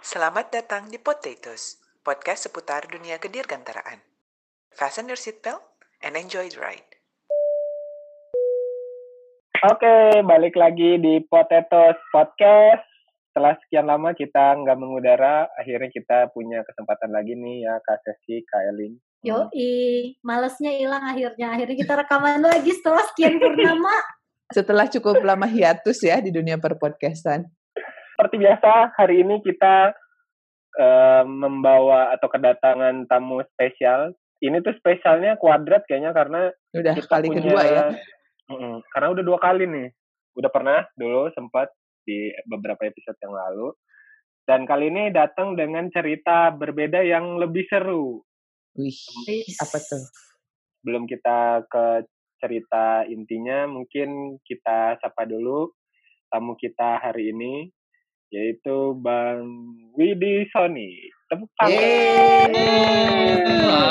Selamat datang di Potatoes, podcast seputar dunia kedirgantaraan. Fasten your seatbelt and enjoy the ride. Oke, balik lagi di Potatoes Podcast. Setelah sekian lama kita nggak mengudara, akhirnya kita punya kesempatan lagi nih ya, Kak Sesi, Kak Elin. Yoi, malesnya hilang akhirnya. Akhirnya kita rekaman lagi setelah sekian purnama. Setelah cukup lama hiatus ya di dunia perpodcastan. Seperti biasa, hari ini kita uh, membawa atau kedatangan tamu spesial. Ini tuh spesialnya kuadrat kayaknya karena udah kita kali punya, kedua ya. Mm, karena udah dua kali nih. Udah pernah dulu sempat di beberapa episode yang lalu. Dan kali ini datang dengan cerita berbeda yang lebih seru. Wih, apa tuh? Belum kita ke cerita intinya, mungkin kita sapa dulu tamu kita hari ini, yaitu Bang Widi Sony. Tepuk tangan.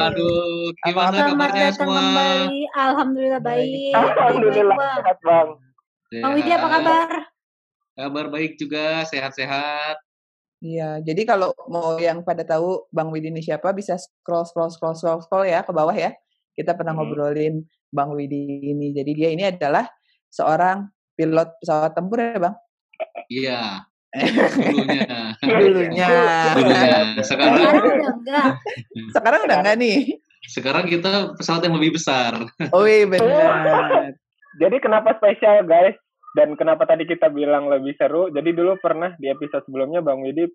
Aduh, gimana Selamat kabarnya semua? kembali. Alhamdulillah baik. Alhamdulillah Baik, sehat Bang. Bang Widi apa kabar? Kabar baik juga, sehat-sehat. Iya, jadi kalau mau yang pada tahu Bang Widi ini siapa bisa scroll scroll scroll scroll scroll ya ke bawah ya. Kita pernah Hmm. ngobrolin Bang Widi ini. Jadi dia ini adalah seorang pilot pesawat tempur ya, Bang? Iya, dulunya. Dulunya. Dulunya. Sekarang, Sekarang udah enggak. Sekarang udah enggak nih? sekarang kita pesawat yang lebih besar. Oh iya benar. Jadi kenapa spesial guys? Dan kenapa tadi kita bilang lebih seru? Jadi dulu pernah di episode sebelumnya Bang Widi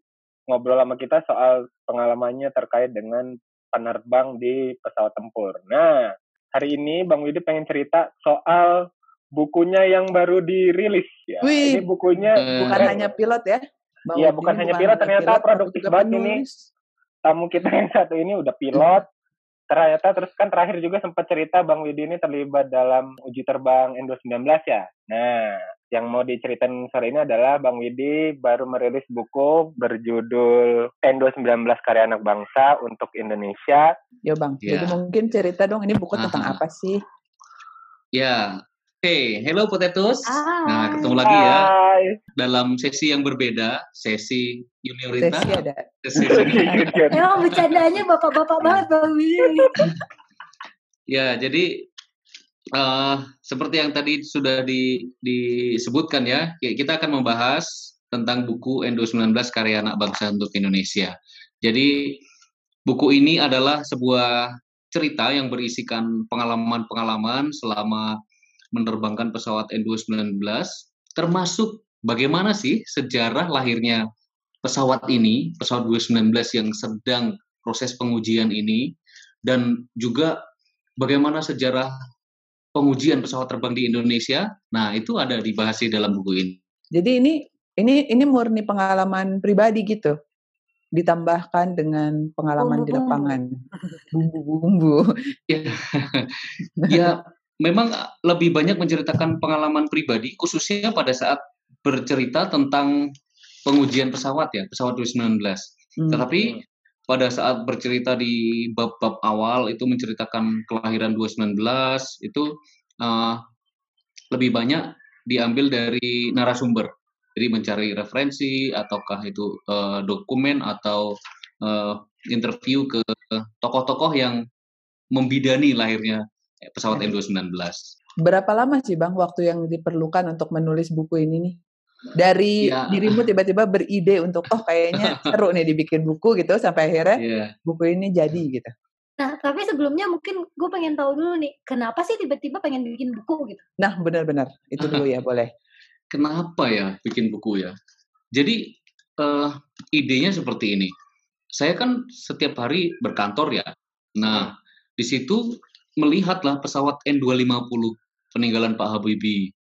ngobrol sama kita soal pengalamannya terkait dengan penerbang di pesawat tempur. Nah, hari ini Bang Widi pengen cerita soal bukunya yang baru dirilis ya. Wih, ini bukunya Eh, Bukan eh, hanya pilot ya? Bang Iya, Widi bukan ini hanya pilot, hanya ternyata tapi produktif banget ini. tamu kita yang satu ini udah pilot. Ternyata terus kan terakhir juga sempat cerita Bang Widi ini terlibat dalam uji terbang N219 ya. Nah, yang mau diceritain sore ini adalah Bang Widi baru merilis buku berjudul N219 Karya Anak Bangsa untuk Indonesia. Yo Bang, Iya. jadi mungkin cerita dong ini buku tentang Aha. apa sih? Ya, Hey, hello Potatoes. Ah. Nah, ketemu lagi ya Hai. dalam sesi yang berbeda, sesi juniorita, Sesi ada. sesi senior. Emang bercandanya bapak-bapak banget Bang. Ya, jadi eh seperti yang tadi sudah di, disebutkan ya, ki- kita akan membahas tentang buku N219 Karya Anak Bangsa untuk Indonesia. Jadi buku ini adalah sebuah cerita yang berisikan pengalaman-pengalaman selama menerbangkan pesawat N219, termasuk bagaimana sih sejarah lahirnya pesawat ini, pesawat 219 yang sedang proses pengujian ini, dan juga bagaimana sejarah pengujian pesawat terbang di Indonesia. Nah, itu ada dibahas di dalam buku ini. Jadi ini ini ini murni pengalaman pribadi gitu. Ditambahkan dengan pengalaman di Bumbu-bumbu. lapangan. Bumbu-bumbu. Ya, ya memang lebih banyak menceritakan pengalaman pribadi, khususnya pada saat bercerita tentang pengujian pesawat ya, pesawat 219. Hmm. Tetapi pada saat bercerita di bab-bab awal itu menceritakan kelahiran 219 itu eh, lebih banyak diambil dari narasumber. Jadi mencari referensi ataukah itu eh, dokumen atau eh, interview ke tokoh-tokoh yang membidani lahirnya pesawat N219. Berapa lama sih Bang waktu yang diperlukan untuk menulis buku ini nih? Dari Ya. dirimu tiba-tiba beride untuk oh kayaknya seru nih dibikin buku gitu sampai akhirnya Iya. buku ini jadi gitu. Nah, tapi sebelumnya mungkin gue pengen tahu dulu nih, kenapa sih tiba-tiba pengen bikin buku gitu? Nah, benar-benar. Itu dulu ya, boleh. Kenapa ya bikin buku ya? Jadi eh, idenya seperti ini. Saya kan setiap hari berkantor ya. Nah, di situ melihatlah pesawat N250 peninggalan Pak Habibie.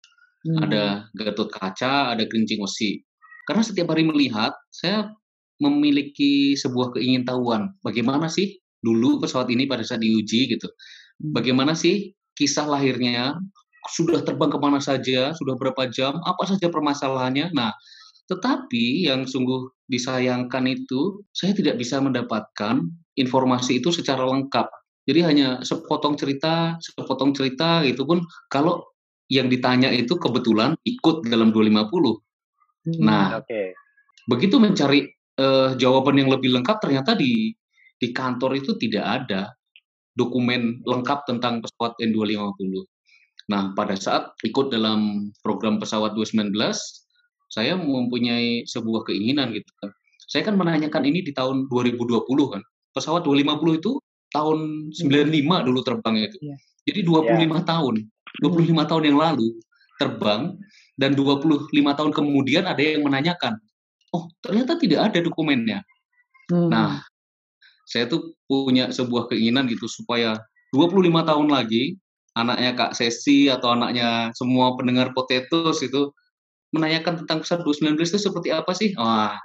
Hmm. Ada Gatot Kaca, ada Kerincing Wesi. Karena setiap hari melihat, saya memiliki sebuah keingintahuan. Bagaimana sih dulu pesawat ini pada saat diuji gitu? Hmm. Bagaimana sih kisah lahirnya? Sudah terbang ke mana saja? Sudah berapa jam? Apa saja permasalahannya? Nah, tetapi yang sungguh disayangkan itu, saya tidak bisa mendapatkan informasi itu secara lengkap. Jadi hanya sepotong cerita, sepotong cerita itu pun kalau yang ditanya itu kebetulan ikut dalam 250. Hmm. Nah, Oke. begitu mencari uh, jawaban yang lebih lengkap ternyata di di kantor itu tidak ada dokumen lengkap tentang pesawat N250. Nah, pada saat ikut dalam program pesawat 219, saya mempunyai sebuah keinginan gitu kan. Saya kan menanyakan ini di tahun 2020 kan. Pesawat 250 itu tahun 95 dulu terbang itu. Yeah. Jadi 25 yeah. tahun, 25 hmm. tahun yang lalu terbang dan 25 tahun kemudian ada yang menanyakan, "Oh, ternyata tidak ada dokumennya." Hmm. Nah, saya tuh punya sebuah keinginan gitu supaya 25 tahun lagi anaknya Kak Sesi atau anaknya semua pendengar Potatoes itu menanyakan tentang pesawat 219 itu seperti apa sih? Wah,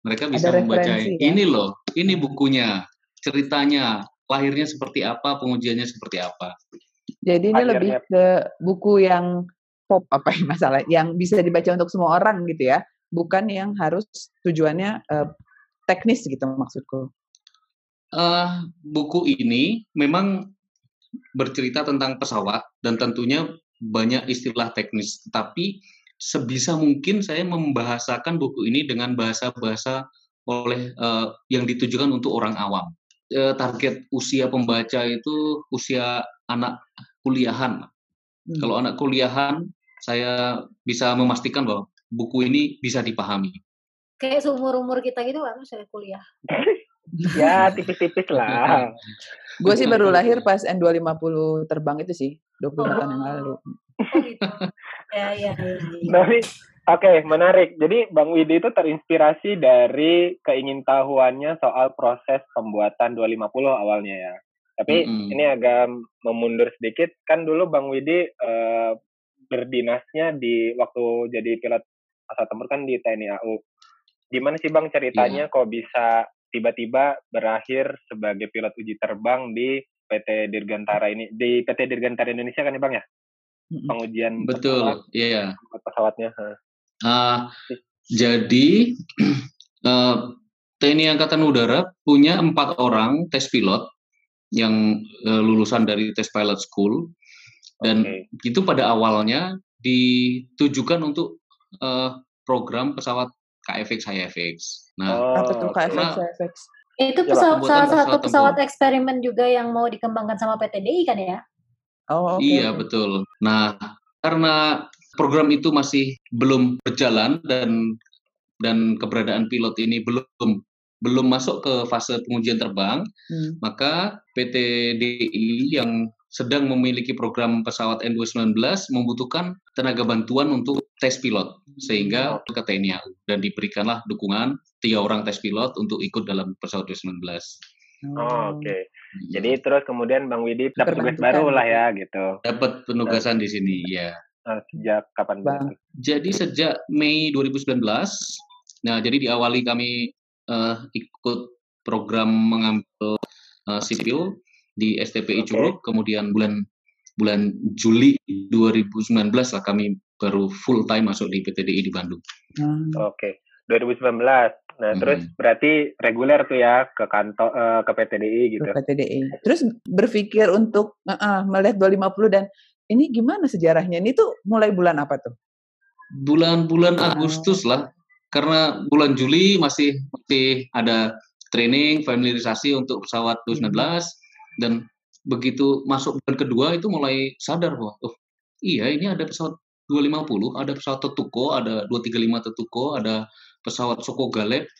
mereka bisa membaca ya? ini loh, ini bukunya, ceritanya, lahirnya seperti apa, pengujiannya seperti apa. Jadi ini Akhirnya. lebih ke buku yang pop apa ya masalah, yang bisa dibaca untuk semua orang gitu ya, bukan yang harus tujuannya uh, teknis gitu maksudku. Uh, buku ini memang bercerita tentang pesawat dan tentunya banyak istilah teknis, tapi sebisa mungkin saya membahasakan buku ini dengan bahasa-bahasa oleh uh, yang ditujukan untuk orang awam. Uh, target usia pembaca itu usia anak kuliahan. Hmm. Kalau anak kuliahan, saya bisa memastikan bahwa buku ini bisa dipahami. Kayak seumur umur kita gitu kan, saya kuliah. ya tipis-tipis lah. Gue sih baru lahir pas N250 terbang itu sih, 25 oh. tahun yang lalu. Oh gitu. ya, ya, ya. Tapi, oke, okay, menarik. Jadi Bang Widi itu terinspirasi dari keingintahuannya soal proses pembuatan 250 awalnya ya. Tapi mm -hmm. ini agak memundur sedikit. Kan dulu Bang Widi uh, berdinasnya di waktu jadi pilot pesawat tempur kan di TNI AU. Gimana sih Bang ceritanya yeah. kok bisa tiba-tiba berakhir sebagai pilot uji terbang di PT Dirgantara ini di PT Dirgantara Indonesia kan ya bang ya pengujian betul iya yeah. pesawatnya uh, jadi uh, TNI Angkatan Udara punya empat orang tes pilot yang uh, lulusan dari tes pilot school dan okay. itu pada awalnya ditujukan untuk uh, program pesawat KFX HFX. Nah, oh, apa tuh KFX HFX? Itu pesawat, salah satu pesawat tempur. eksperimen juga yang mau dikembangkan sama PTDI kan ya? Oh, okay. Iya, betul. Nah, karena program itu masih belum berjalan dan dan keberadaan pilot ini belum belum masuk ke fase pengujian terbang, hmm. maka PTDI yang sedang memiliki program pesawat N219 membutuhkan tenaga bantuan untuk tes pilot sehingga ke TNI AU dan diberikanlah dukungan tiga orang tes pilot untuk ikut dalam pesawat 219. Oh, Oke. Okay. Hmm. Jadi terus kemudian Bang Widi dapat tugas baru lah ya gitu. Dapat penugasan di sini ya. Sejak kapan Bang? Jadi sejak Mei 2019. Nah, jadi diawali kami uh, ikut program mengambil uh, sipil di STPI okay. Curug, kemudian bulan bulan Juli 2019 lah kami baru full time masuk di PTDI di Bandung. Hmm. Oke, okay. 2019. Nah, hmm. terus berarti reguler tuh ya ke kantor uh, ke PTDI gitu. Ke PTDI. Terus berpikir untuk uh, uh, melihat 250 dan ini gimana sejarahnya? Ini tuh mulai bulan apa tuh? Bulan-bulan Agustus lah. Karena bulan Juli masih masih ada training familiarisasi untuk pesawat 219 hmm dan begitu masuk bulan kedua itu mulai sadar bahwa oh iya ini ada pesawat 250, ada pesawat Tetuko, ada 235 Tetuko, ada pesawat Soko Galeb.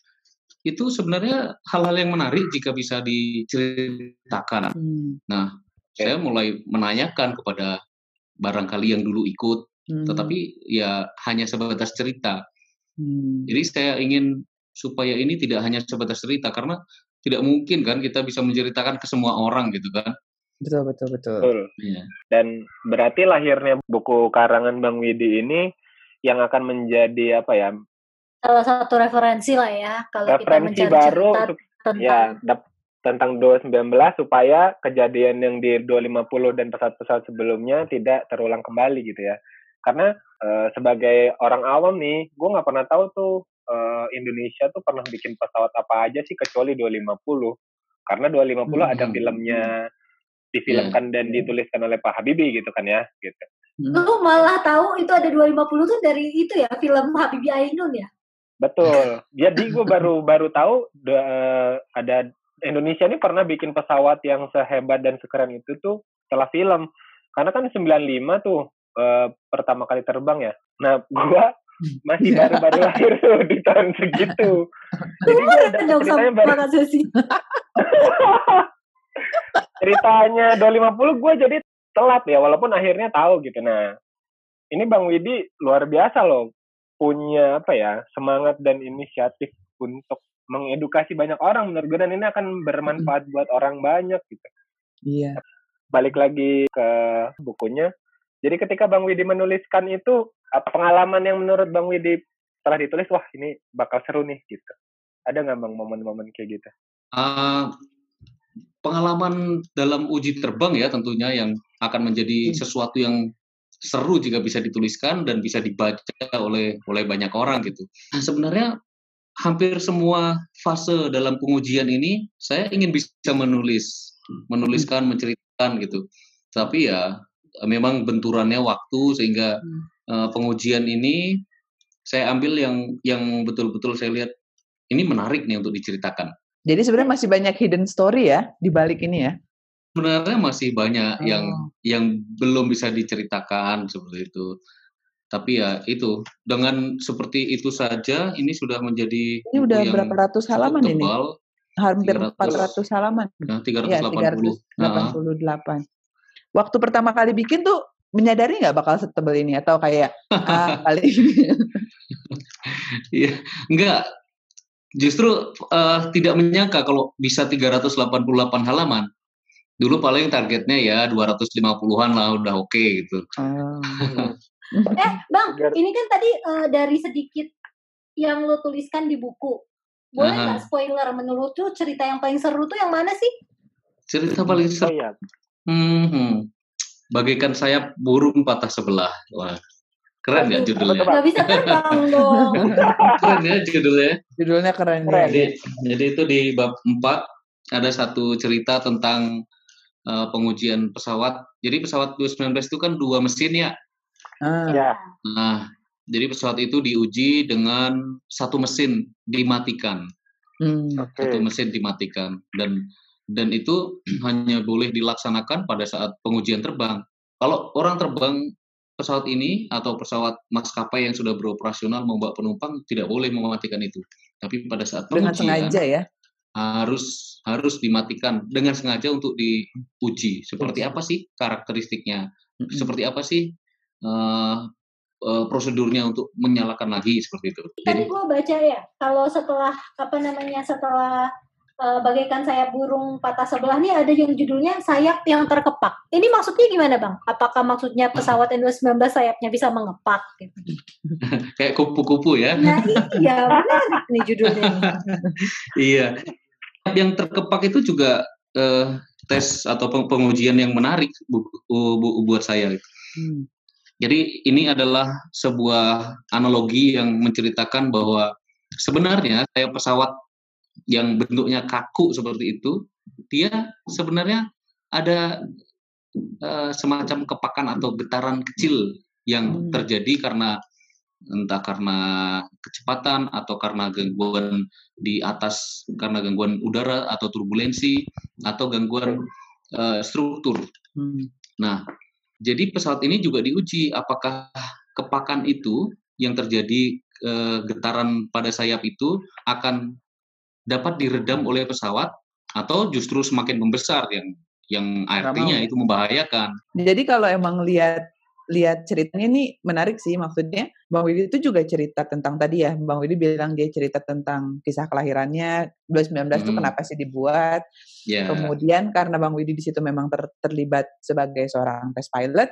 Itu sebenarnya hal-hal yang menarik jika bisa diceritakan. Hmm. Nah, saya mulai menanyakan kepada barangkali yang dulu ikut, hmm. tetapi ya hanya sebatas cerita. Hmm. Jadi saya ingin supaya ini tidak hanya sebatas cerita karena tidak mungkin kan kita bisa menceritakan ke semua orang gitu kan. Betul betul betul. betul. Ya. Dan berarti lahirnya buku karangan Bang Widi ini yang akan menjadi apa ya? Salah satu referensi lah ya kalau referensi kita baru tentang ya tentang 219 supaya kejadian yang di 250 dan pesawat-pesawat sebelumnya tidak terulang kembali gitu ya. Karena uh, sebagai orang awam nih, gue nggak pernah tahu tuh uh, Indonesia tuh pernah bikin pesawat apa aja sih kecuali 250. Karena 250 hmm. ada filmnya difilmkan yeah. dan dituliskan oleh Pak Habibie gitu kan ya, gitu. Hmm. Lu malah tahu itu ada 250 tuh dari itu ya film Habibie Ainun ya? Betul. Jadi gue baru baru tahu uh, ada Indonesia ini pernah bikin pesawat yang sehebat dan sekeren itu tuh setelah film. Karena kan 95 tuh uh, pertama kali terbang ya. Nah, gue masih baru-baru lahir tuh di tahun segitu. Jadi gue udah ceritanya baru. ceritanya 250 gue jadi telat ya, walaupun akhirnya tahu gitu. Nah, ini Bang Widi luar biasa loh punya apa ya semangat dan inisiatif untuk mengedukasi banyak orang menurut gue dan ini akan bermanfaat buat orang banyak gitu. Iya. Balik lagi ke bukunya. Jadi ketika Bang Widi menuliskan itu pengalaman yang menurut Bang Widi setelah ditulis wah ini bakal seru nih gitu. Ada nggak Bang momen-momen kayak gitu? Uh, pengalaman dalam uji terbang ya tentunya yang akan menjadi hmm. sesuatu yang seru jika bisa dituliskan dan bisa dibaca oleh oleh banyak orang gitu. Nah, sebenarnya hampir semua fase dalam pengujian ini saya ingin bisa menulis, menuliskan, menceritakan gitu. Tapi ya memang benturannya waktu sehingga uh, pengujian ini saya ambil yang yang betul-betul saya lihat ini menarik nih untuk diceritakan. Jadi sebenarnya masih banyak hidden story ya di balik ini ya sebenarnya masih banyak oh. yang yang belum bisa diceritakan seperti itu. Tapi ya itu dengan seperti itu saja ini sudah menjadi ini udah berapa ratus halaman tebal, ini? Hampir 300, 400 halaman. Ya, 380. Ya, 388. Waktu pertama kali bikin tuh menyadari nggak bakal setebal ini atau kayak ah, kali ini? Iya, enggak. Justru uh, tidak menyangka kalau bisa 388 halaman dulu paling targetnya ya 250-an lah udah oke okay, gitu. Oh. Eh bang, ini kan tadi uh, dari sedikit yang lo tuliskan di buku. Boleh nggak spoiler menurut tuh cerita yang paling seru tuh yang mana sih? Cerita paling seru. ya. Hmm, hmm. Bagaikan sayap burung patah sebelah. Wah. Keren nggak judulnya? Gak bisa terbang dong. keren ya judulnya. Judulnya keren. keren. Jadi, jadi itu di bab 4 ada satu cerita tentang uh, pengujian pesawat. Jadi pesawat 2019 itu kan dua mesin ya. Ah. Ya. Nah, jadi pesawat itu diuji dengan satu mesin dimatikan. Hmm. Okay. Satu mesin dimatikan dan dan itu hanya boleh dilaksanakan pada saat pengujian terbang. Kalau orang terbang pesawat ini atau pesawat maskapai yang sudah beroperasional membawa penumpang tidak boleh mematikan itu. Tapi pada saat pengujian dengan sengaja ya harus harus dimatikan dengan sengaja untuk diuji seperti apa sih karakteristiknya seperti apa sih uh, uh, prosedurnya untuk menyalakan lagi seperti itu. Tadi gue baca ya kalau setelah apa namanya setelah uh, bagaikan sayap burung patah sebelah nih ada yang judulnya sayap yang terkepak. Ini maksudnya gimana bang? Apakah maksudnya pesawat N219 sayapnya bisa mengepak? Gitu? Kayak kupu-kupu ya? Nah iya benar nih judulnya. iya yang terkepak itu juga uh, tes atau pengujian yang menarik bu, bu, bu, buat saya. Hmm. Jadi ini adalah sebuah analogi yang menceritakan bahwa sebenarnya saya pesawat yang bentuknya kaku seperti itu, dia sebenarnya ada uh, semacam kepakan atau getaran kecil yang hmm. terjadi karena entah karena kecepatan atau karena gangguan di atas karena gangguan udara atau turbulensi atau gangguan uh, struktur. Hmm. Nah, jadi pesawat ini juga diuji apakah kepakan itu yang terjadi uh, getaran pada sayap itu akan dapat diredam oleh pesawat atau justru semakin membesar yang yang artinya itu membahayakan. Jadi kalau emang lihat lihat ceritanya ini menarik sih maksudnya Bang Widi itu juga cerita tentang tadi ya Bang Widi bilang dia cerita tentang kisah kelahirannya 2019 hmm. itu kenapa sih dibuat yeah. kemudian karena Bang Widi di situ memang ter, terlibat sebagai seorang test pilot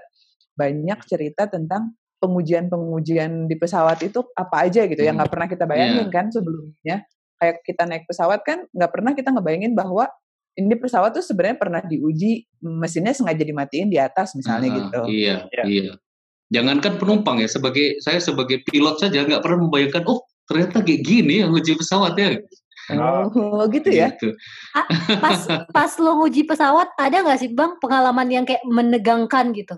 banyak cerita tentang pengujian-pengujian di pesawat itu apa aja gitu hmm. yang nggak pernah kita bayangin yeah. kan sebelumnya kayak kita naik pesawat kan nggak pernah kita ngebayangin bahwa ini pesawat tuh sebenarnya pernah diuji mesinnya sengaja dimatiin di atas misalnya uh, gitu. Iya, ya. iya. Jangankan penumpang ya, sebagai saya sebagai pilot saja nggak pernah membayangkan, oh ternyata kayak gini yang uji pesawat ya. Oh, gitu ya. Gitu. pas pas lo uji pesawat ada nggak sih bang pengalaman yang kayak menegangkan gitu,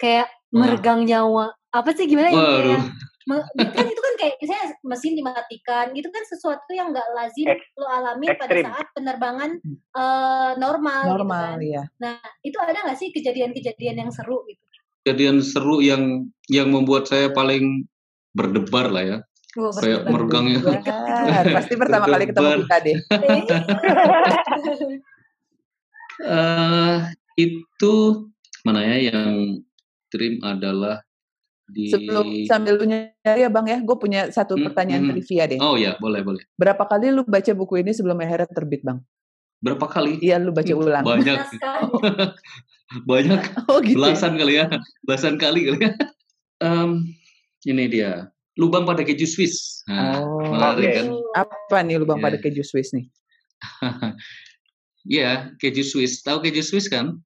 kayak meregang nyawa? Apa sih gimana? Waduh. Ya? Me- kan itu kan kayak misalnya mesin dimatikan gitu kan sesuatu yang nggak lazim Ek- lo alami pada saat penerbangan eh, normal, gitu Normal kan. ya. Nah itu ada nggak sih kejadian-kejadian yang seru gitu? Kejadian seru yang yang membuat saya paling berdebar lah ya. Oh, Kayak berdebar. mergangnya. Pasti pertama kali ketemu Berdebar. kita deh. eh itu mana ya yang trim adalah di Sebelum sambil lu nyari ya Bang ya, gue punya satu Hmm, pertanyaan hmm. trivia deh. Oh ya, boleh boleh. Berapa kali lu baca buku ini sebelum akhirnya terbit Bang? Berapa kali? Iya, lu baca ulang. Banyak, banyak, Oh gitu. ya? belasan kali ya, belasan kali kali ya. Em, ini dia, lubang pada keju Swiss. Nah, Oh. menarik Oke. kan? Apa nih lubang Iya. pada keju Swiss nih? Iya, keju Swiss. Tahu keju Swiss kan?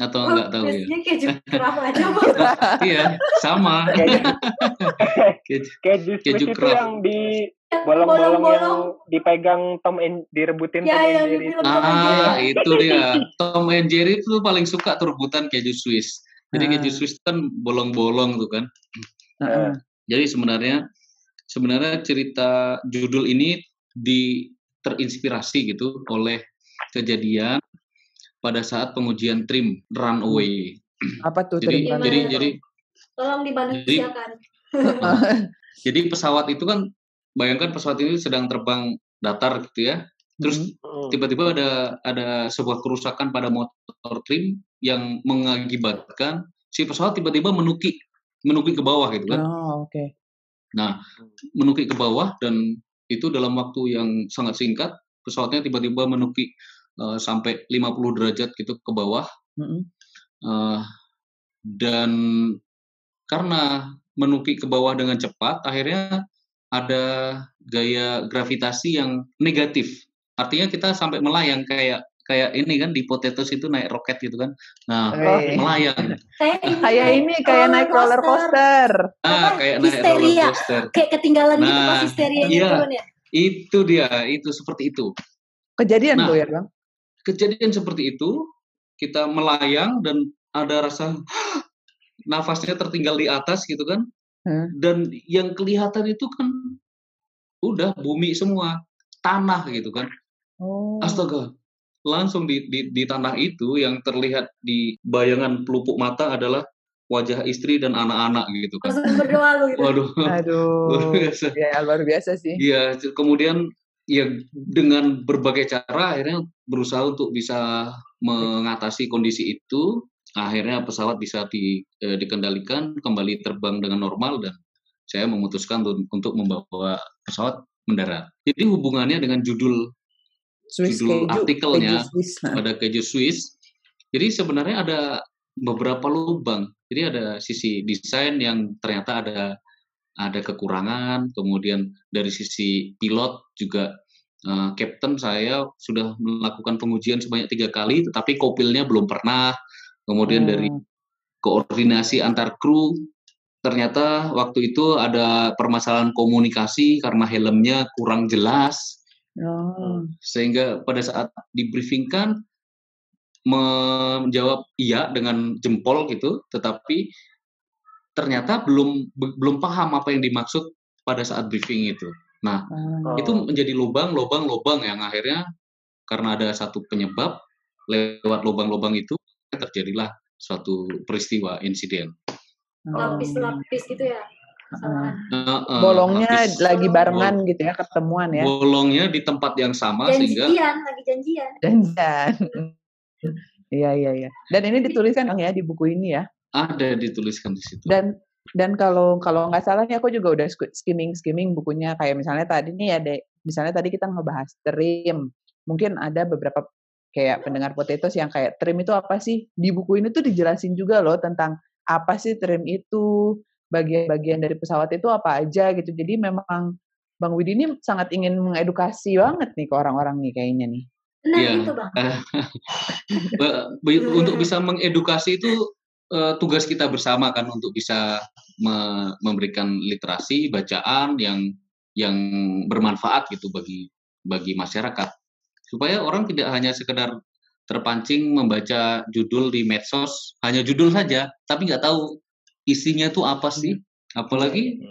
Atau Oh, enggak tahu ya? keju kerap aja Bang. iya, sama. Keju, keju, keju itu yang di bolong-bolong yang dipegang Tom and direbutin Ya, Tom and yang Jerry. di film Tom and Jerry. Ah, itu dia. Tom and Jerry itu paling suka tuh rebutan keju Swiss. Jadi Ah. keju Swiss kan bolong-bolong tuh kan. Heeh. Jadi sebenarnya sebenarnya cerita judul ini di terinspirasi gitu oleh kejadian pada saat pengujian trim runaway. Apa tuh Jadi terima? jadi jadi Tolong dimanusiakan. jadi pesawat itu kan bayangkan pesawat ini sedang terbang datar gitu ya. Terus Hmm. tiba-tiba ada ada sebuah kerusakan pada motor trim yang mengakibatkan si pesawat tiba-tiba menukik menukik ke bawah gitu kan. Oh, oke. Nah, menukik ke bawah dan itu dalam waktu yang sangat singkat pesawatnya tiba-tiba menukik eh, sampai 50 derajat gitu ke bawah Mm-mm. Eh, dan karena menukik ke bawah dengan cepat akhirnya ada gaya gravitasi yang negatif. Artinya kita sampai melayang kayak kayak ini kan di potatoes itu naik roket gitu kan. Nah, Wih. melayang. Kayak ini, Kayak ini kayak naik roller coaster. Ah, Apa? kayak naik Histeria. roller coaster. Kayak ketinggalan gitu Nah, pas histerianya iya. turun ya. Itu dia, itu seperti itu. Kejadian Nah. tuh ya, Bang. Kejadian seperti itu, kita melayang dan ada rasa nafasnya tertinggal di atas gitu kan. Hmm. Dan yang kelihatan itu kan udah bumi semua, tanah gitu kan. Oh. Astaga. Langsung di, di, di tanah itu yang terlihat di bayangan pelupuk mata adalah wajah istri dan anak-anak gitu kan. Langsung berdoa lu gitu. Waduh, luar Aduh. biasa. Ya, luar biasa sih. Iya, kemudian ya dengan berbagai cara akhirnya berusaha untuk bisa mengatasi kondisi itu. Akhirnya pesawat bisa di, eh, dikendalikan kembali terbang dengan normal dan saya memutuskan untuk, untuk membawa pesawat mendarat. Jadi hubungannya dengan judul Swiss judul keju, artikelnya keju Swiss. Nah. pada keju Swiss. Jadi sebenarnya ada beberapa lubang. Jadi ada sisi desain yang ternyata ada ada kekurangan. Kemudian dari sisi pilot juga eh, Captain saya sudah melakukan pengujian sebanyak tiga kali, tetapi kopilnya belum pernah. Kemudian dari Oh. koordinasi antar kru ternyata waktu itu ada permasalahan komunikasi karena helmnya kurang jelas Oh. sehingga pada saat dibriefingkan menjawab iya dengan jempol gitu, tetapi ternyata belum be- belum paham apa yang dimaksud pada saat briefing itu. Nah, Oh. itu menjadi lubang, lubang, lubang yang akhirnya karena ada satu penyebab lewat lubang-lubang itu terjadilah suatu peristiwa insiden. Oh. Lapis-lapis gitu ya. Eh, eh, Bolongnya lapis lagi Bolong. barengan gitu ya, ketemuan ya. bolongnya di tempat yang sama sehingga Janjian, lagi janjian. Janjian. Iya, iya, iya. Dan ini dituliskan Bang ya di buku ini ya. Ada dituliskan di situ. Dan dan kalau kalau nggak salah nih aku juga udah sk- skimming skimming bukunya kayak misalnya tadi nih ada misalnya tadi kita ngebahas trim mungkin ada beberapa kayak pendengar potatoes yang kayak trim itu apa sih di buku ini tuh dijelasin juga loh tentang apa sih trim itu bagian-bagian dari pesawat itu apa aja gitu jadi memang Bang Widi ini sangat ingin mengedukasi banget nih ke orang-orang nih kayaknya nih Nah, Iya. itu Bang. Untuk bisa mengedukasi itu eh, tugas kita bersama kan untuk bisa me- memberikan literasi bacaan yang yang bermanfaat gitu bagi bagi masyarakat supaya orang tidak hanya sekedar terpancing membaca judul di medsos hanya judul saja tapi nggak tahu isinya itu apa sih apalagi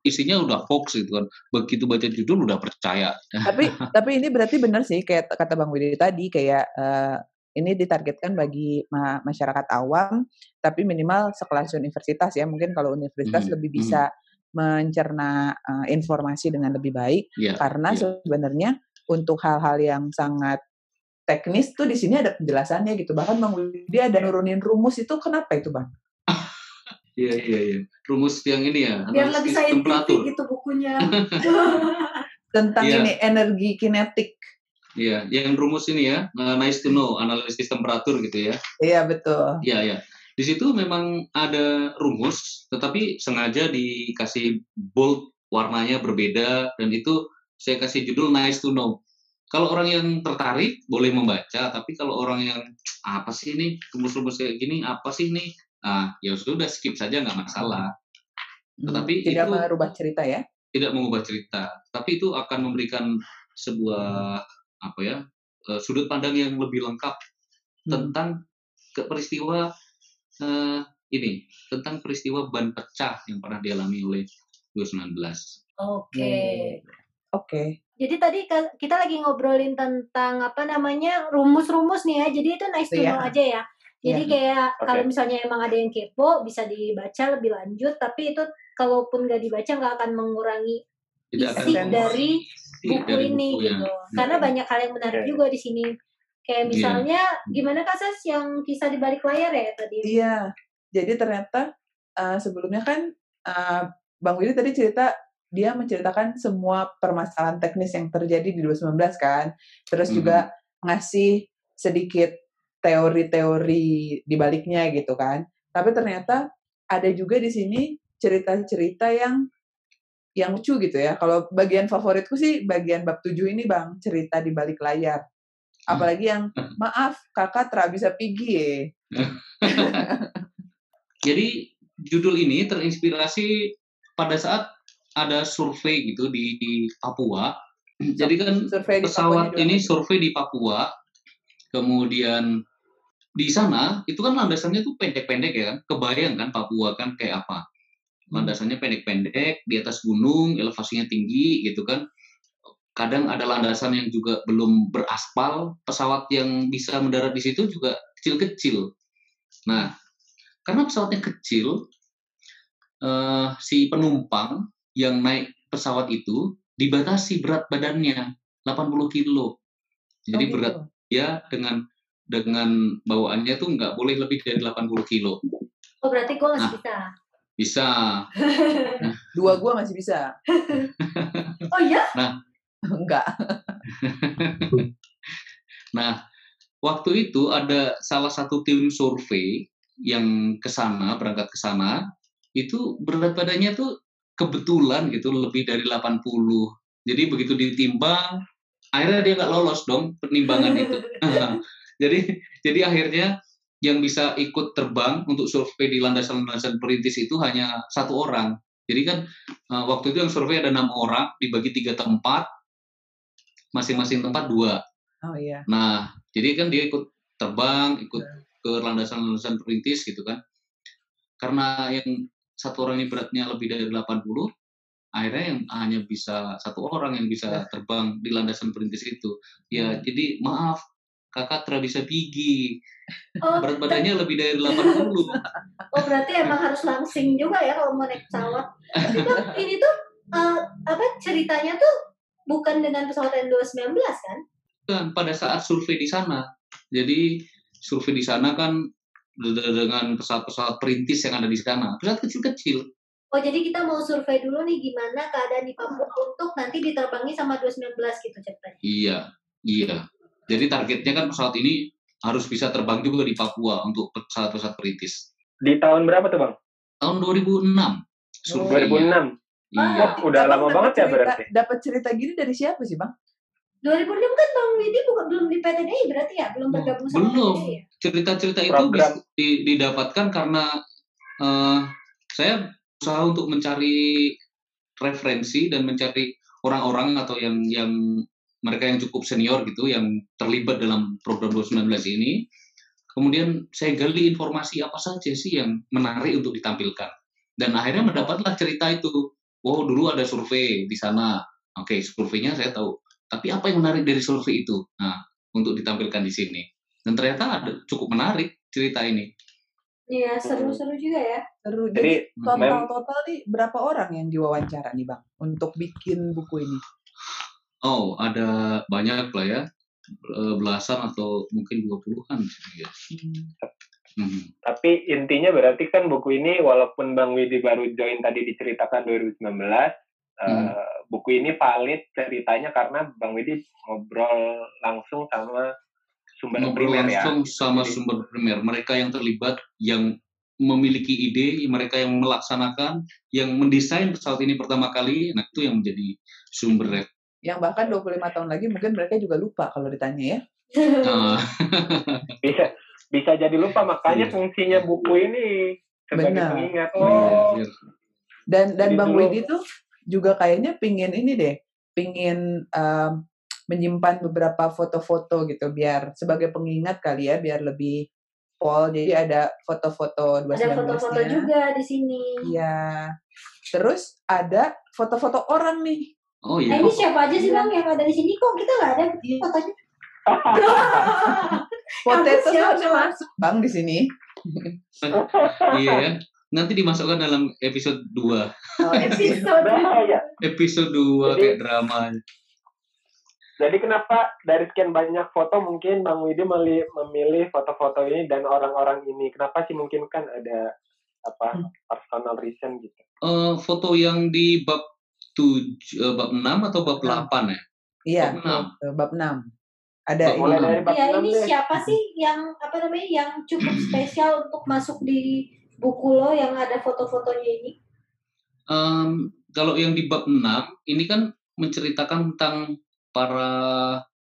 isinya udah hoax gitu kan. Begitu baca judul udah percaya. Tapi tapi ini berarti benar sih kayak kata Bang Widi tadi kayak uh, ini ditargetkan bagi ma masyarakat awam, tapi minimal sekelas universitas ya. Mungkin kalau universitas hmm. lebih hmm. bisa hmm. mencerna uh, informasi dengan lebih baik, yeah, karena yeah. sebenarnya untuk hal-hal yang sangat teknis tuh di sini ada penjelasannya gitu. Bahkan Bang Widi ada nurunin rumus itu kenapa itu Bang? Iya iya iya. Rumus yang ini ya. Biar lebih temperatur gitu bukunya. Tentang yeah. ini energi kinetik. Iya, yang rumus ini ya, uh, nice to know, analisis temperatur gitu ya. Iya betul. Iya iya. Di situ memang ada rumus, tetapi sengaja dikasih bold warnanya berbeda dan itu saya kasih judul nice to know. Kalau orang yang tertarik boleh membaca, tapi kalau orang yang apa sih ini rumus-rumus kayak gini, apa sih ini ah ya sudah skip saja nggak masalah. Hmm, Tetapi tidak itu merubah cerita ya? Tidak mengubah cerita, tapi itu akan memberikan sebuah apa ya uh, sudut pandang yang lebih lengkap hmm. tentang ke peristiwa uh, ini tentang peristiwa ban pecah yang pernah dialami oleh 2019. Oke. Okay. Oke. Okay. Jadi tadi kita lagi ngobrolin tentang apa namanya rumus-rumus nih ya. Jadi itu nice to know yeah. aja ya. Jadi yeah. kayak okay. kalau misalnya emang ada yang kepo bisa dibaca lebih lanjut, tapi itu kalaupun nggak dibaca nggak akan mengurangi Tidak isi akan dari buku dari ini buku gitu. Ya. Karena banyak hal yang menarik okay. juga di sini. Kayak iya. misalnya yeah. gimana kasus yang kisah di balik layar ya tadi? Iya. Yeah. Jadi ternyata uh, sebelumnya kan uh, Bang Willy tadi cerita dia menceritakan semua permasalahan teknis yang terjadi di 2019 kan. Terus mm. juga ngasih sedikit teori-teori di baliknya gitu kan. Tapi ternyata ada juga di sini cerita-cerita yang yang lucu gitu ya. Kalau bagian favoritku sih bagian bab 7 ini Bang, cerita di balik layar. Apalagi yang maaf kakak tra bisa pergi ya. Jadi judul ini terinspirasi pada saat ada survei gitu di, di Papua. Jadi kan survei pesawat ini survei di Papua, kemudian di sana itu kan landasannya tuh pendek-pendek ya kan kebayang kan Papua kan kayak apa landasannya pendek-pendek di atas gunung elevasinya tinggi gitu kan kadang ada landasan yang juga belum beraspal pesawat yang bisa mendarat di situ juga kecil-kecil nah karena pesawatnya kecil uh, si penumpang yang naik pesawat itu dibatasi berat badannya 80 kilo jadi oh, gitu. berat ya dengan dengan bawaannya tuh nggak boleh lebih dari 80 kilo. Oh berarti gue masih nah, bisa? Bisa. Dua gue masih bisa. oh iya? Nah. Enggak. nah, waktu itu ada salah satu tim survei yang ke sana, berangkat ke sana, itu berat badannya tuh kebetulan gitu lebih dari 80. Jadi begitu ditimbang, akhirnya dia nggak lolos dong penimbangan itu. jadi jadi akhirnya yang bisa ikut terbang untuk survei di landasan-landasan perintis itu hanya satu orang. Jadi kan uh, waktu itu yang survei ada enam orang dibagi tiga tempat, masing-masing tempat dua. Oh iya. Nah, jadi kan dia ikut terbang, ikut yeah. ke landasan-landasan perintis gitu kan. Karena yang satu orang ini beratnya lebih dari 80, akhirnya yang hanya bisa satu orang yang bisa terbang di landasan perintis itu. Ya, hmm. jadi maaf kakak tidak bisa gigi. Oh, Berat badannya lebih dari 80. Oh, berarti emang harus langsing juga ya kalau mau naik pesawat. Tapi ini tuh uh, apa ceritanya tuh bukan dengan pesawat N219 kan? Kan pada saat survei di sana. Jadi survei di sana kan dengan pesawat-pesawat perintis yang ada di sana. Pesawat kecil-kecil. Oh, jadi kita mau survei dulu nih gimana keadaan di Papua untuk nanti diterbangi sama 219 gitu ceritanya. Iya, iya. Jadi targetnya kan pesawat ini harus bisa terbang juga di Papua untuk pesawat-pesawat perintis. Di tahun berapa tuh bang? Tahun 2006. Survei 2006. Iya. Oh, udah lama banget ya berarti. Dapat cerita gini dari siapa sih bang? 2006 kan Bang Widi bukan belum di PTDI berarti ya, belum bergabung sama belum. PTDI ya? Cerita-cerita itu bisa didapatkan karena uh, saya berusaha untuk mencari referensi dan mencari orang-orang atau yang yang mereka yang cukup senior gitu yang terlibat dalam program 2019 ini. Kemudian saya gali informasi apa saja sih yang menarik untuk ditampilkan. Dan akhirnya mendapatlah cerita itu. oh dulu ada survei di sana. Oke, surveinya saya tahu. Tapi apa yang menarik dari survei itu? Nah, untuk ditampilkan di sini. Dan ternyata ada cukup menarik cerita ini. Iya, seru-seru juga ya. Seru. Jadi, Jadi total-total nih berapa orang yang diwawancara nih bang untuk bikin buku ini? Oh, ada banyak lah ya. Eh, Belasan atau mungkin dua puluhan. Ya. Hmm. Tapi intinya berarti kan buku ini walaupun Bang Widi baru join tadi diceritakan 2019, hmm. uh, buku ini valid ceritanya karena Bang Widi ngobrol langsung sama sumber ngobrol primer ya. langsung sama sumber primer. Mereka yang terlibat, yang memiliki ide, mereka yang melaksanakan, yang mendesain pesawat ini pertama kali, nah itu yang menjadi sumber Yang bahkan 25 tahun lagi mungkin mereka juga lupa kalau ditanya ya. Bisa bisa jadi lupa makanya Iya. fungsinya buku ini sebagai Benar. pengingat. Benar. Oh, Dan dan Jadi Bang dulu- Widi tuh juga kayaknya pingin ini deh, pingin um, menyimpan beberapa foto-foto gitu biar sebagai pengingat kali ya, biar lebih pol. Jadi ada foto-foto 2019 Ada foto-foto juga di sini. Iya. Terus ada foto-foto orang nih. Oh Nah, iya. ini siapa aja sih bang yang ada di sini kok kita nggak ada Iya. fotonya? Potato siapa? harusnya masuk Bang di sini. iya ya. Nanti dimasukkan dalam episode 2. Oh, Episode. Episode 2 Jadi- kayak drama. Jadi kenapa dari sekian banyak foto mungkin Bang Widi memilih foto-foto ini dan orang-orang ini? Kenapa sih mungkin kan ada apa Hmm. personal reason gitu? Eh, foto yang di bab 7, eh, bab 6 atau bab Enam. 8 ya? Iya, Bab enam. bab 6. Ada Bab ini. Mulai dari bab Ya 6 ini deh. siapa sih yang apa namanya yang cukup spesial untuk masuk di buku lo yang ada foto-fotonya ini? Em, kalau yang di bab 6 ini kan menceritakan tentang para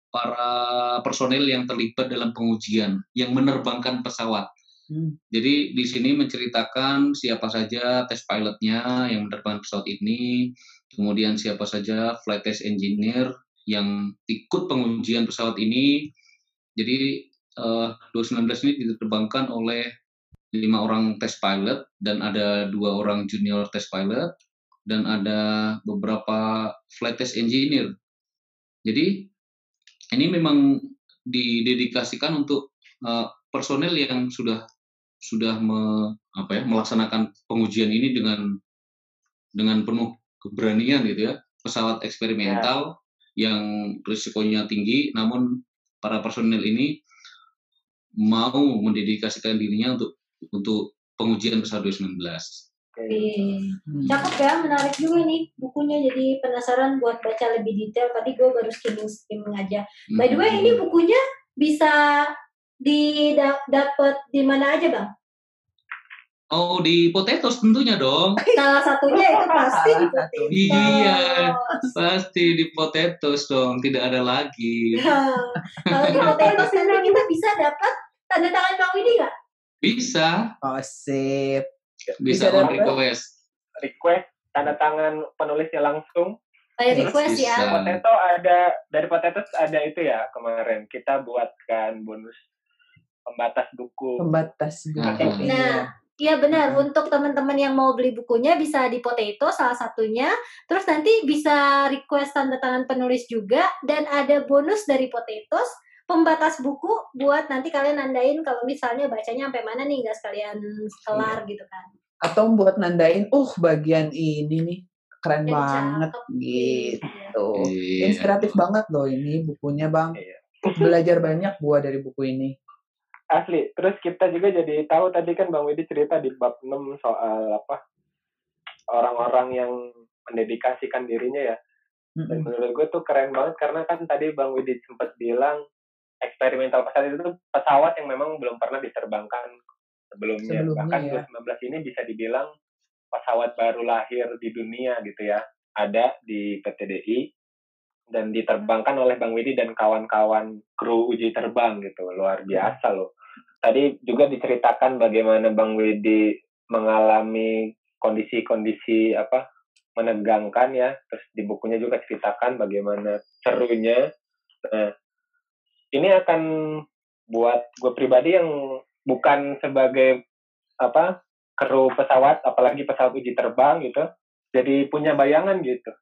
para personel yang terlibat dalam pengujian yang menerbangkan pesawat. Hmm. Jadi di sini menceritakan siapa saja test pilotnya yang menerbangkan pesawat ini, kemudian siapa saja flight test engineer yang ikut pengujian pesawat ini. Jadi eh, 2019 ini diterbangkan oleh lima orang test pilot dan ada dua orang junior test pilot dan ada beberapa flight test engineer. Jadi ini memang didedikasikan untuk eh, personel yang sudah sudah me- apa ya melaksanakan pengujian ini dengan dengan penuh keberanian gitu ya pesawat eksperimental yang risikonya tinggi namun para personel ini mau mendedikasikan dirinya untuk untuk pengujian pesawat 2019. Oke. Hmm. Cakep ya, menarik juga nih bukunya. Jadi penasaran buat baca lebih detail. Tadi gue baru skimming skimming aja. By the way, Hmm. ini bukunya bisa didapat di mana aja bang? Oh di potatoes tentunya dong. Salah satunya itu pasti di Salah satu. Potato. Iya, pasti di potatoes dong, tidak ada lagi. Nah, Kalau di Potato nanti kita bisa dapat tanda tangan Bang Widi nggak? Bisa, Oh, sip. bisa Bisa on request. Request tanda tangan penulisnya langsung. Saya Terus request ya. bisa. Potato ada dari Potato ada itu ya kemarin kita buatkan bonus pembatas buku. Pembatas buku. Nah. Iya. Iya benar, Hmm. untuk teman-teman yang mau beli bukunya bisa di Potato salah satunya. Terus nanti bisa request tanda tangan penulis juga dan ada bonus dari Potatoes pembatas buku buat nanti kalian nandain kalau misalnya bacanya sampai mana nih nggak sekalian kelar gitu kan. Atau buat nandain, uh bagian ini nih keren Jadi banget cakep. gitu. Iya. Inspiratif banget loh ini bukunya bang. Iya. Belajar banyak gua dari buku ini. Asli. Terus kita juga jadi tahu tadi kan Bang Widi cerita di bab 6 soal apa orang-orang yang mendedikasikan dirinya ya. Dan menurut gue tuh keren banget karena kan tadi Bang Widi sempat bilang eksperimental pesawat itu pesawat yang memang belum pernah diterbangkan sebelumnya. Sebelumnya, Bahkan ya. 2019 ini bisa dibilang pesawat baru lahir di dunia gitu ya. Ada di PTDI dan diterbangkan oleh Bang Widi dan kawan-kawan kru uji terbang gitu. Luar biasa loh. Tadi juga diceritakan bagaimana Bang Widi mengalami kondisi-kondisi apa menegangkan ya. Terus di bukunya juga ceritakan bagaimana serunya. Nah, ini akan buat gue pribadi yang bukan sebagai apa kru pesawat, apalagi pesawat uji terbang gitu. jadi punya bayangan gitu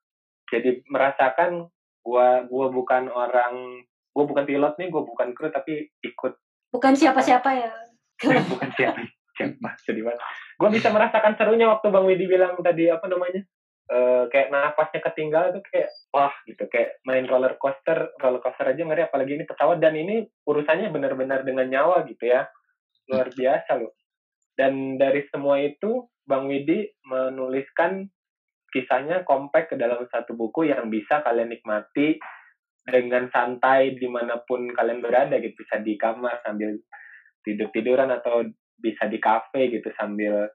jadi merasakan gua gua bukan orang gua bukan pilot nih gua bukan kru tapi ikut bukan siapa-siapa ya. Bukan siapa siapa sedih banget gua bisa merasakan serunya waktu bang Widi bilang tadi apa namanya Uh, kayak nafasnya ketinggal tuh kayak wah gitu. Kayak main roller coaster roller coaster aja ngeri apalagi ini pesawat. Dan ini urusannya benar-benar dengan nyawa gitu ya. Luar biasa loh. Dan dari semua itu Bang Widi menuliskan kisahnya kompak ke dalam satu buku yang bisa kalian nikmati dengan santai di mana pun kalian berada gitu. Bisa di kamar sambil tidur tiduran atau bisa di kafe gitu sambil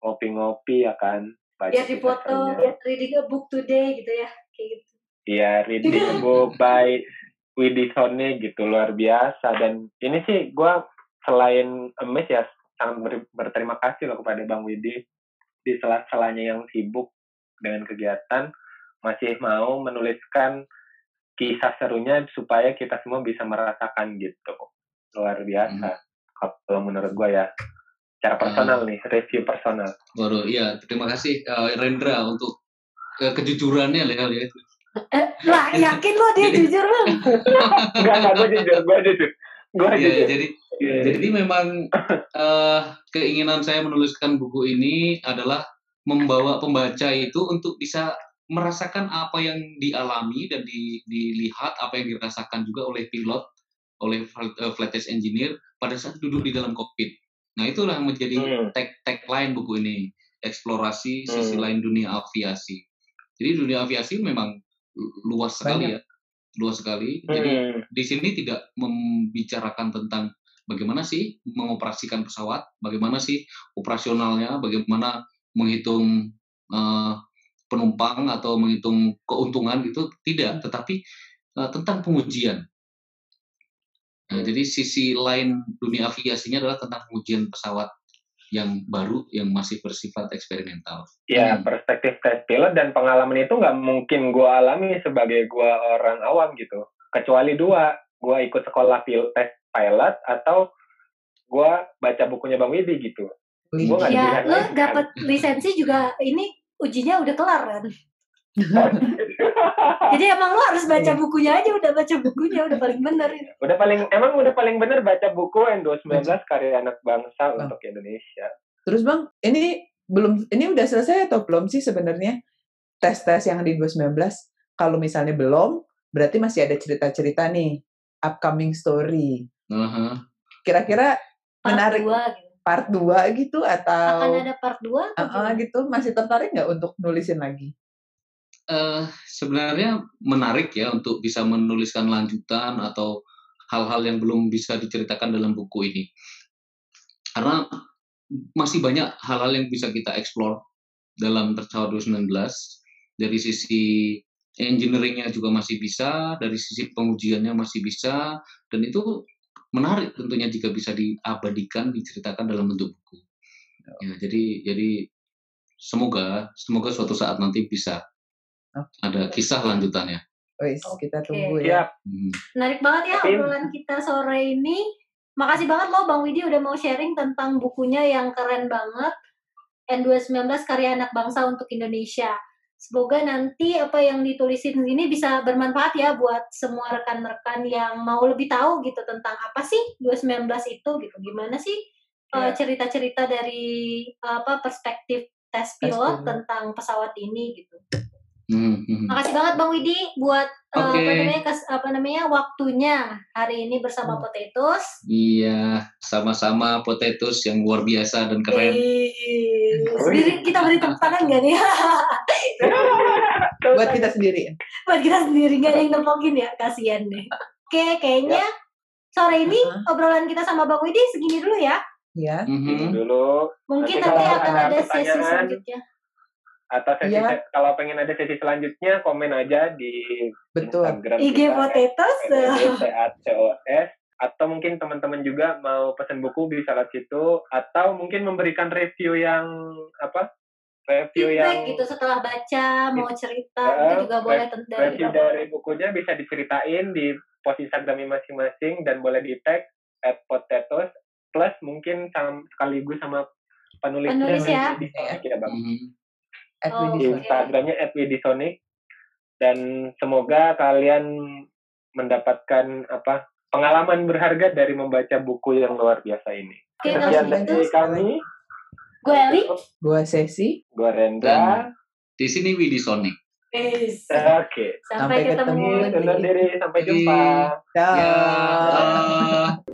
ngopi-ngopi ya kan. Baca ya di foto reading a book today gitu ya kayak gitu. Iya reading a book by Widi Sone gitu luar biasa. Dan ini sih gue selain emes ya sangat ber, berterima kasih loh kepada Bang Widi di sela-selanya yang sibuk dengan kegiatan masih mau menuliskan kisah serunya supaya kita semua bisa merasakan gitu. Luar biasa. Hmm. kalau menurut gue ya cara personal uh, nih review personal. Baru iya. Terima kasih uh, Rendra untuk uh, kejujurannya ya ya. Eh, lah yakin lo dia jujur lo enggak enggak gue jujur gue jujur. Gue ya, jujur. jadi yeah. jadi memang uh, keinginan saya menuliskan buku ini adalah membawa pembaca itu untuk bisa merasakan apa yang dialami dan di, dilihat apa yang dirasakan juga oleh pilot oleh uh, flight test engineer pada saat duduk di dalam kokpit. Nah itulah yang menjadi hmm. tag tagline buku ini eksplorasi sisi hmm. lain dunia aviasi. Jadi dunia aviasi memang luas sekali Banyak. ya, luas sekali. Hmm. Jadi di sini tidak membicarakan tentang bagaimana sih mengoperasikan pesawat, bagaimana sih operasionalnya, bagaimana menghitung uh, penumpang atau menghitung keuntungan itu tidak, tetapi uh, tentang pengujian. Nah, jadi sisi lain dunia aviasinya adalah tentang pengujian pesawat yang baru yang masih bersifat eksperimental. Ya, hmm. perspektif tes pilot dan pengalaman itu nggak mungkin gue alami sebagai gue orang awam gitu. Kecuali dua, gue ikut sekolah pilot tes pilot atau gue baca bukunya Bang Widi gitu. Gue nggak ya, lo dapat lisensi juga ini ujinya udah kelar kan? Jadi emang lo harus baca iya. bukunya aja, udah baca bukunya, udah paling bener. Udah paling, emang udah paling bener baca buku N219 karya anak bangsa oh. untuk Indonesia. Terus bang, ini belum, ini udah selesai atau belum sih sebenarnya tes-tes yang di 2019? Kalau misalnya belum, berarti masih ada cerita-cerita nih, upcoming story. Uh-huh. Kira-kira menarik. gitu part 2 gitu atau akan ada part 2 uh, uh, gitu masih tertarik nggak untuk nulisin lagi? Uh, sebenarnya menarik ya untuk bisa menuliskan lanjutan atau hal-hal yang belum bisa diceritakan dalam buku ini. Karena masih banyak hal-hal yang bisa kita explore dalam pesawat 2019 dari sisi engineeringnya juga masih bisa, dari sisi pengujiannya masih bisa, dan itu menarik tentunya jika bisa diabadikan diceritakan dalam bentuk buku. Ya, ya jadi jadi semoga semoga suatu saat nanti bisa okay. ada kisah lanjutannya. Wis, okay. kita tunggu ya. Hmm. Menarik banget ya obrolan kita sore ini. Makasih banget loh Bang Widi udah mau sharing tentang bukunya yang keren banget. N219 Karya Anak Bangsa untuk Indonesia. Semoga nanti apa yang ditulisin ini bisa bermanfaat ya buat semua rekan-rekan yang mau lebih tahu gitu tentang apa sih 2019 itu gitu. Gimana sih yeah. uh, cerita-cerita dari apa perspektif tes pilot tentang pesawat ini gitu. Hmm, hmm. Makasih banget Bang Widi buat okay. uh, apa namanya kes, apa namanya waktunya hari ini bersama hmm. Potatoes. Iya, sama-sama Potatoes yang luar biasa dan keren. Sendiri kita beri tepuk tangan gak nih? buat kita sendiri. Buat kita sendiri gak ada yang nepokin ya, kasihan deh. Oke, kayaknya ya. sore ini uh -huh. obrolan kita sama Bang Widi segini dulu ya. Iya. Mm -hmm. Dulu. Mungkin nanti, nanti akan ada sesi selanjutnya atau sesi ya. kalau pengen ada sesi selanjutnya komen aja di Betul. Instagram IG Potatoes CACOS atau mungkin teman-teman juga mau pesan buku bisa lewat situ atau mungkin memberikan review yang apa review Feedback yang gitu setelah baca mau cerita uh, itu juga boleh dari review dari bukunya bisa diceritain di post Instagram masing-masing dan boleh di tag at potatoes plus mungkin sekaligus sama penulisnya penulis ya, di, ya bang. Mm -hmm. Oh. Instagramnya @widisonic dan semoga kalian mendapatkan apa pengalaman berharga dari membaca buku yang luar biasa ini. Terima Sekian kasih dari kami, Gue Eli. Gua Sesi. gue Rendra. Di sini Widi Sonic. Oke, Sampai Sampai ketemu ketemu lagi. undur diri, sampai jumpa. Ciao. Ya.